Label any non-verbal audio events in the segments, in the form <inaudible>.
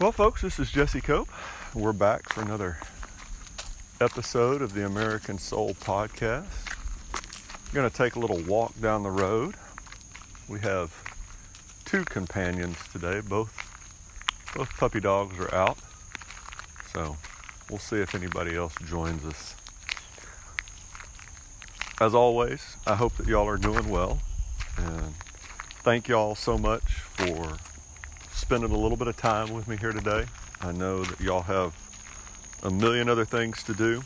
Well, folks, this is Jesse Cope. We're back for another episode of the American Soul Podcast. I'm going to take a little walk down the road. We have two companions today. Both both puppy dogs are out. So, we'll see if anybody else joins us. As always, I hope that y'all are doing well and thank y'all so much for spending a little bit of time with me here today. I know that y'all have a million other things to do.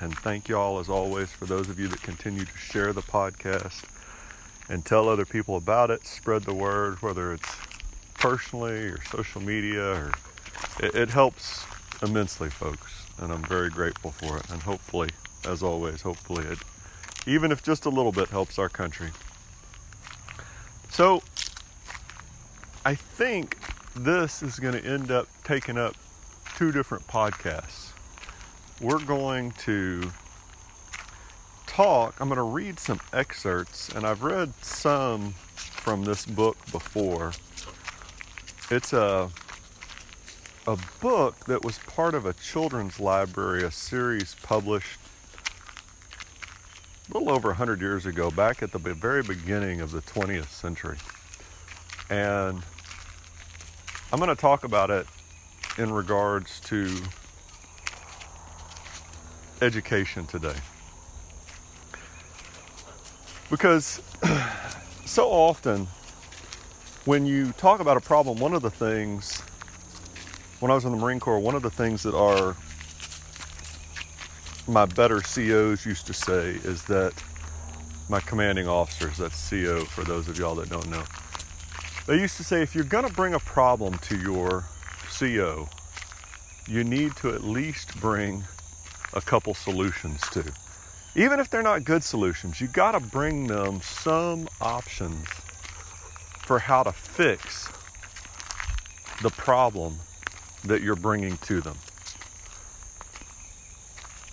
And thank y'all, as always, for those of you that continue to share the podcast and tell other people about it, spread the word, whether it's personally or social media, or it, it helps immensely, folks. And I'm very grateful for it. And hopefully, as always, hopefully it, even if just a little bit, helps our country. So, I think this is going to end up taking up two different podcasts. We're going to talk, I'm going to read some excerpts, and I've read some from this book before. It's a a book that was part of a children's library, a series published a little over 100 years ago, back at the very beginning of the 20th century. And I'm going to talk about it in regards to education today. Because <clears throat> so often, when you talk about a problem, one of the things, when I was in the Marine Corps, one of the things that our my better COs used to say is that my commanding officers, that's CO for those of y'all that don't know, they used to say if you're going to bring a problem to your CO, you need to at least bring a couple solutions to. Even if they're not good solutions, you got to bring them some options for how to fix the problem that you're bringing to them.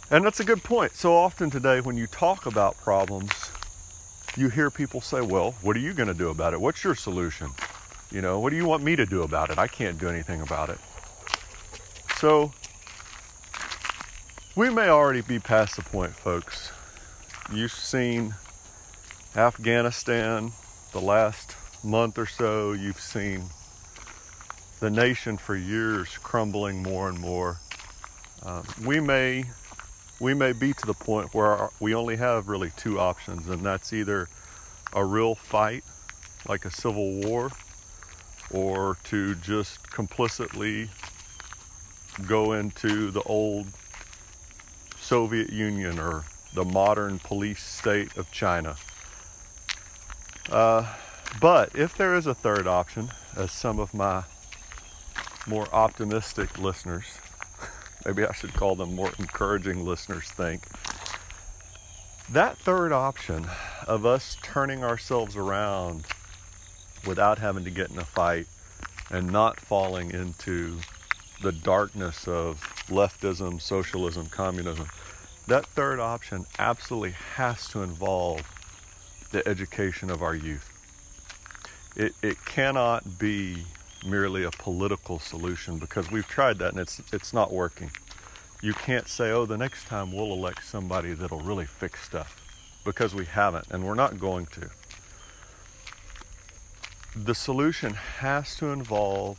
And that's a good point. So often today, when you talk about problems, you hear people say, Well, what are you going to do about it? What's your solution? You know, what do you want me to do about it? I can't do anything about it. So, we may already be past the point, folks. You've seen Afghanistan the last month or so, you've seen the nation for years crumbling more and more. Uh, we may we may be to the point where we only have really two options, and that's either a real fight, like a civil war, or to just complicitly go into the old Soviet Union or the modern police state of China. Uh, but if there is a third option, as some of my more optimistic listeners maybe I should call them more encouraging listeners think. That third option of us turning ourselves around without having to get in a fight and not falling into the darkness of leftism, socialism, communism, that third option absolutely has to involve the education of our youth. It, it cannot be merely a political solution because we've tried that and it's it's not working. You can't say, "Oh, the next time we'll elect somebody that'll really fix stuff." Because we haven't and we're not going to. The solution has to involve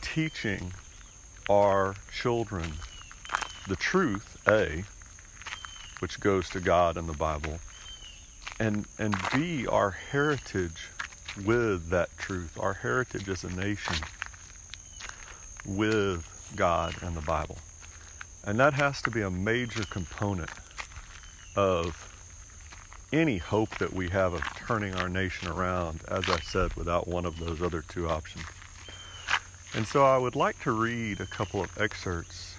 teaching our children the truth, A, which goes to God and the Bible, and and B, our heritage with that truth, our heritage as a nation with God and the Bible. And that has to be a major component of any hope that we have of turning our nation around, as I said, without one of those other two options. And so I would like to read a couple of excerpts,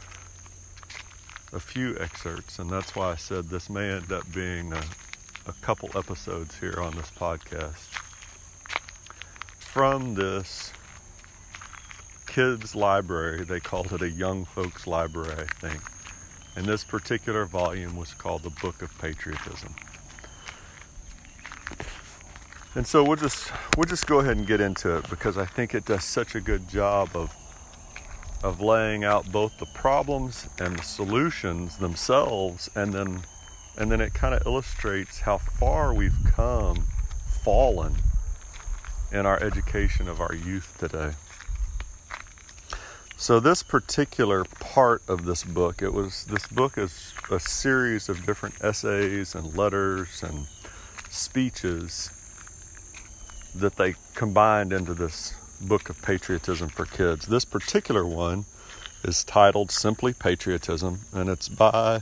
a few excerpts, and that's why I said this may end up being a, a couple episodes here on this podcast from this kids' library. They called it a young folks' library, I think. And this particular volume was called the Book of Patriotism. And so we'll just we'll just go ahead and get into it because I think it does such a good job of of laying out both the problems and the solutions themselves and then and then it kind of illustrates how far we've come fallen in our education of our youth today. So this particular part of this book, it was this book is a series of different essays and letters and speeches that they combined into this book of patriotism for kids. This particular one is titled simply Patriotism and it's by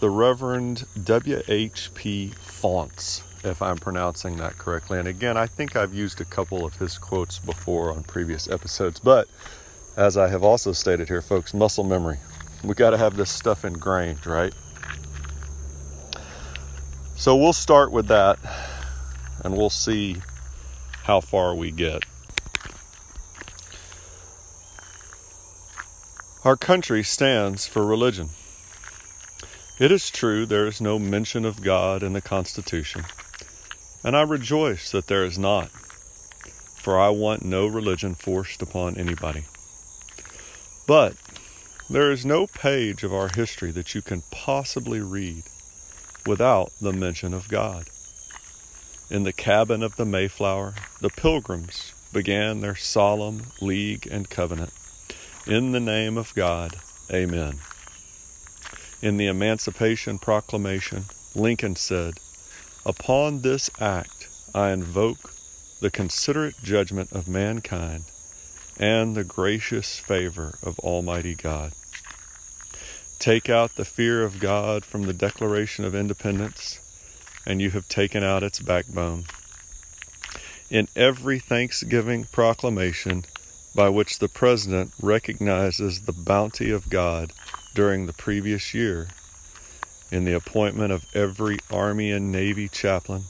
the Reverend W.H.P. Faunce, if I'm pronouncing that correctly. And again, I think I've used a couple of his quotes before on previous episodes, but as I have also stated here, folks, muscle memory. We got to have this stuff ingrained, right? So we'll start with that and we'll see how far we get. Our country stands for religion. It is true there is no mention of God in the Constitution, and I rejoice that there is not, for I want no religion forced upon anybody. But there is no page of our history that you can possibly read without the mention of God. In the cabin of the Mayflower, the pilgrims began their solemn league and covenant. In the name of God, amen. In the Emancipation Proclamation, Lincoln said, Upon this act I invoke the considerate judgment of mankind and the gracious favor of Almighty God. Take out the fear of God from the Declaration of Independence, and you have taken out its backbone. In every Thanksgiving proclamation by which the President recognizes the bounty of God during the previous year in the appointment of every Army and Navy chaplain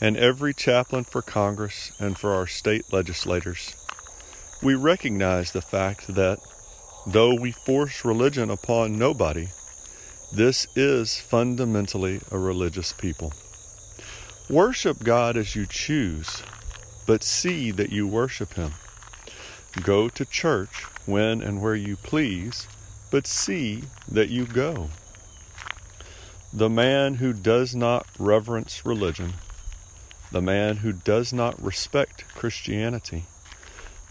and every chaplain for Congress and for our state legislators. We recognize the fact that though we force religion upon nobody, this is fundamentally a religious people. Worship God as you choose, but see that you worship Him. Go to church when and where you please, but see that you go. The man who does not reverence religion, the man who does not respect Christianity,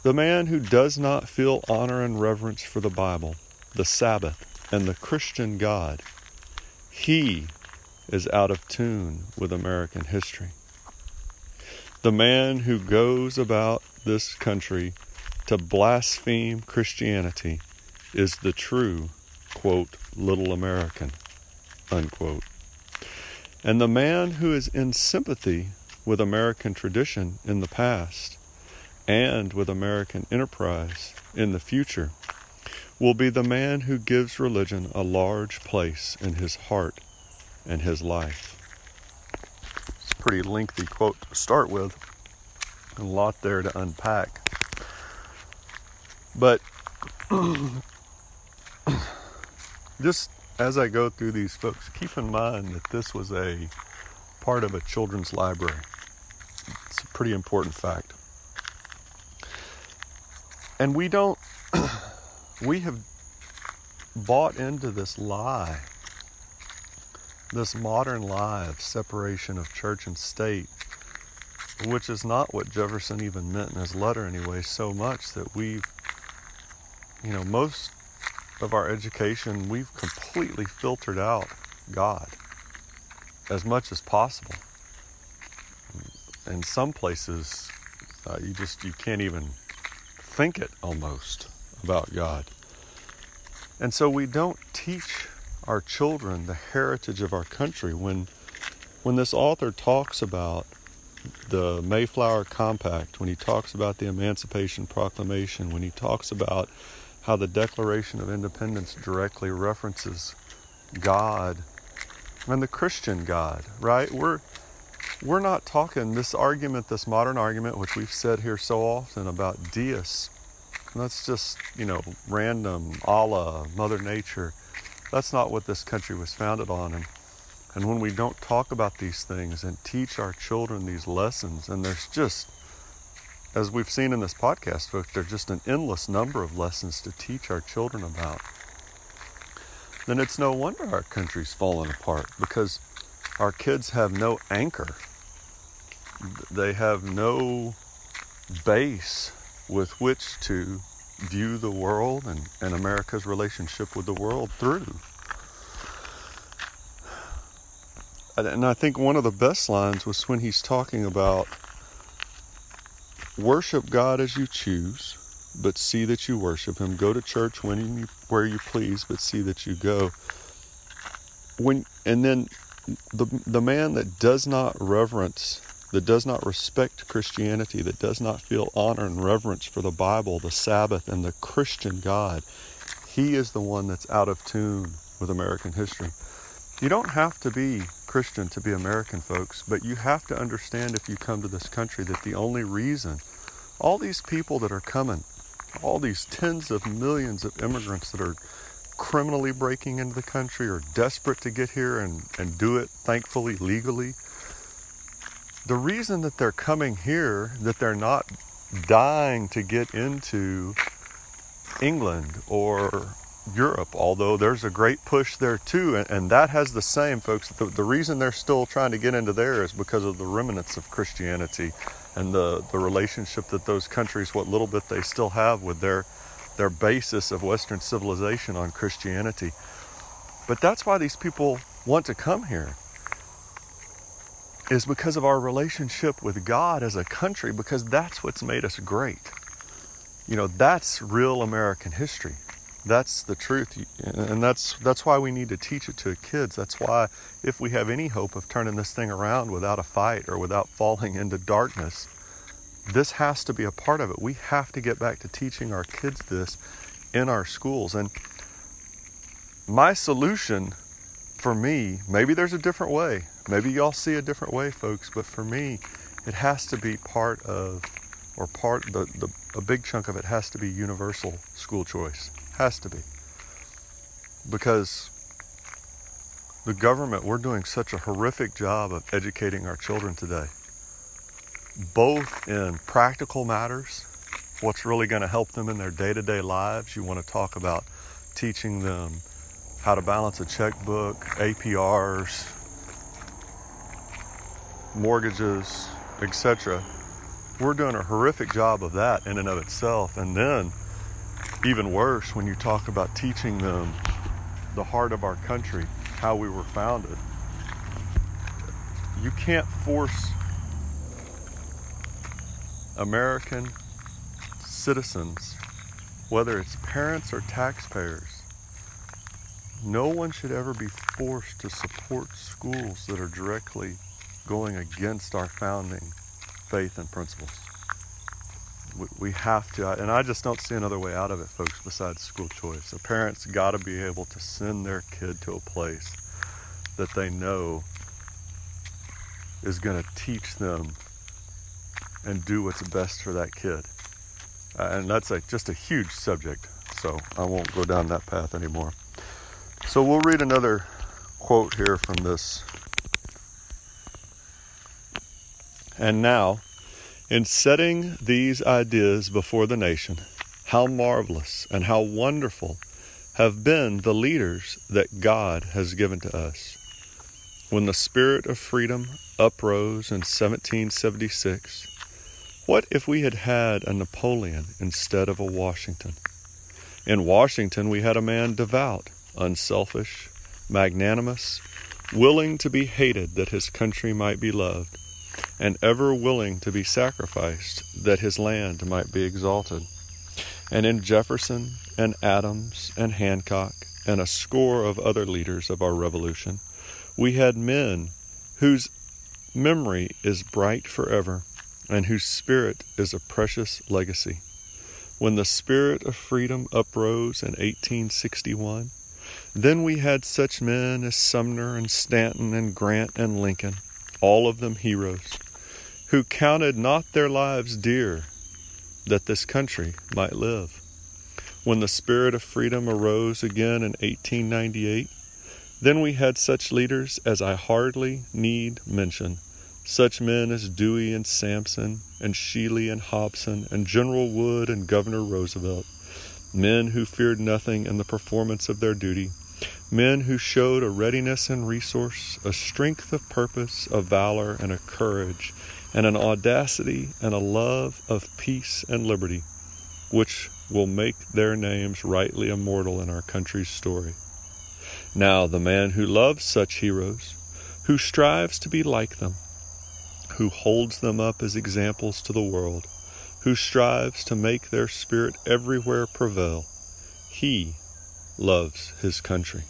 the man who does not feel honor and reverence for the Bible, the Sabbath, and the Christian God, he is out of tune with American history. The man who goes about this country to blaspheme Christianity is the true, quote, little American, unquote. And the man who is in sympathy with American tradition in the past and with American enterprise in the future will be the man who gives religion a large place in his heart and his life. It's a pretty lengthy quote to start with, a lot there to unpack. But <clears throat> just as I go through these folks, keep in mind that this was a part of a children's library. It's a pretty important fact. And we don't, <clears throat> we have bought into this lie, this modern lie of separation of church and state, which is not what Jefferson even meant in his letter anyway, so much that we've, you know, most of our education, we've completely filtered out God as much as possible. In some places, uh, you just you can't even think it almost about God. And so we don't teach our children the heritage of our country when when this author talks about the Mayflower Compact, when he talks about the Emancipation Proclamation, when he talks about how the Declaration of Independence directly references God and the Christian God, right? We're we're not talking this argument, this modern argument, which we've said here so often about deists. That's just, you know, random, Allah, Mother Nature. That's not what this country was founded on. And, and when we don't talk about these things and teach our children these lessons, and there's just, as we've seen in this podcast, folks, there's just an endless number of lessons to teach our children about. Then it's no wonder our country's fallen apart because our kids have no anchor. They have no base with which to view the world and, and America's relationship with the world through. And I think one of the best lines was when he's talking about worship God as you choose, but see that you worship Him. Go to church when you, where you please, but see that you go. When and then the the man that does not reverence that does not respect Christianity, that does not feel honor and reverence for the Bible, the Sabbath, and the Christian God, he is the one that's out of tune with American history. You don't have to be Christian to be American, folks, but you have to understand if you come to this country that the only reason all these people that are coming, all these tens of millions of immigrants that are criminally breaking into the country or desperate to get here and, and do it, thankfully, legally, the reason that they're coming here, that they're not dying to get into England or Europe, although there's a great push there too, and, and that has the same, folks. The, the, reason they're still trying to get into there is because of the remnants of Christianity and the, the relationship that those countries, what little bit they still have with their, their basis of Western civilization on Christianity. But that's why these people want to come here is because of our relationship with God as a country, because that's what's made us great. You know, that's real American history. That's the truth, and that's that's why we need to teach it to kids. That's why, if we have any hope of turning this thing around without a fight or without falling into darkness, this has to be a part of it. We have to get back to teaching our kids this in our schools. And my solution for me, maybe there's a different way. Maybe y'all see a different way, folks, but for me, it has to be part of, or part, the, the, a big chunk of it has to be universal school choice. Has to be. Because the government, we're doing such a horrific job of educating our children today, both in practical matters, what's really going to help them in their day to day lives. You want to talk about teaching them how to balance a checkbook, APRs, mortgages, etc. We're doing a horrific job of that in and of itself. And then, even worse, when you talk about teaching them the heart of our country, how we were founded, you can't force American citizens, whether it's parents or taxpayers, no one should ever be forced to support schools that are directly going against our founding faith and principles. We, have to, and I just don't see another way out of it, folks, besides school choice. A parent's got to be able to send their kid to a place that they know is going to teach them and do what's best for that kid. Uh, and that's a, just a huge subject, so I won't go down that path anymore. So we'll read another quote here from this. And now, in setting these ideas before the nation, how marvelous and how wonderful have been the leaders that God has given to us. When the spirit of freedom uprose in 1776, what if we had had a Napoleon instead of a Washington? In Washington, we had a man devout unselfish, magnanimous, willing to be hated that his country might be loved, and ever willing to be sacrificed that his land might be exalted. And in Jefferson and Adams and Hancock and a score of other leaders of our revolution, we had men whose memory is bright forever and whose spirit is a precious legacy. When the spirit of freedom uprose in 1861, then we had such men as Sumner and Stanton and Grant and Lincoln, all of them heroes, who counted not their lives dear that this country might live. When the spirit of freedom arose again in 1898, then we had such leaders as I hardly need mention. Such men as Dewey and Sampson, and Sheely and Hobson, and General Wood and Governor Roosevelt, men who feared nothing in the performance of their duty, men who showed a readiness and resource, a strength of purpose, a valor and a courage, and an audacity and a love of peace and liberty, which will make their names rightly immortal in our country's story. Now, the man who loves such heroes, who strives to be like them, who holds them up as examples to the world, who strives to make their spirit everywhere prevail, he loves his country.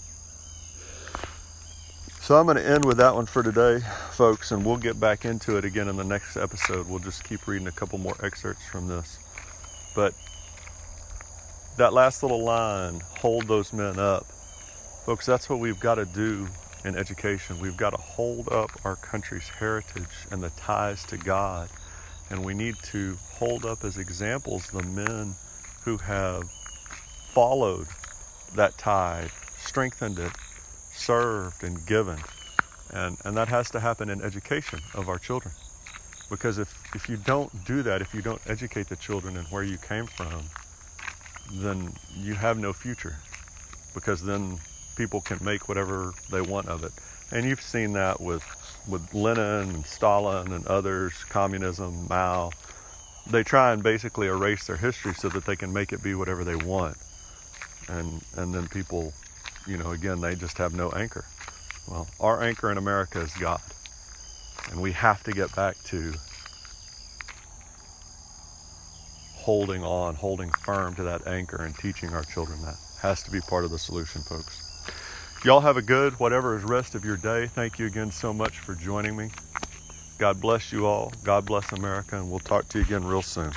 So I'm going to end with that one for today, folks, and we'll get back into it again in the next episode. We'll just keep reading a couple more excerpts from this. But that last little line, hold those men up. Folks, that's what we've got to do in education. We've got to hold up our country's heritage and the ties to God. And we need to hold up as examples the men who have followed that tide, strengthened it, served and given. And, and that has to happen in education of our children. Because if, if you don't do that, if you don't educate the children in where you came from, then you have no future. Because then people can make whatever they want of it. And you've seen that with, with Lenin and Stalin and others, communism, Mao. They try and basically erase their history so that they can make it be whatever they want. And, and then people you know, again, they just have no anchor. Well, our anchor in America is God. And we have to get back to holding on, holding firm to that anchor and teaching our children that. Has to be part of the solution, folks. Y'all have a good, whatever is rest of your day. Thank you again so much for joining me. God bless you all. God bless America, and we'll talk to you again real soon.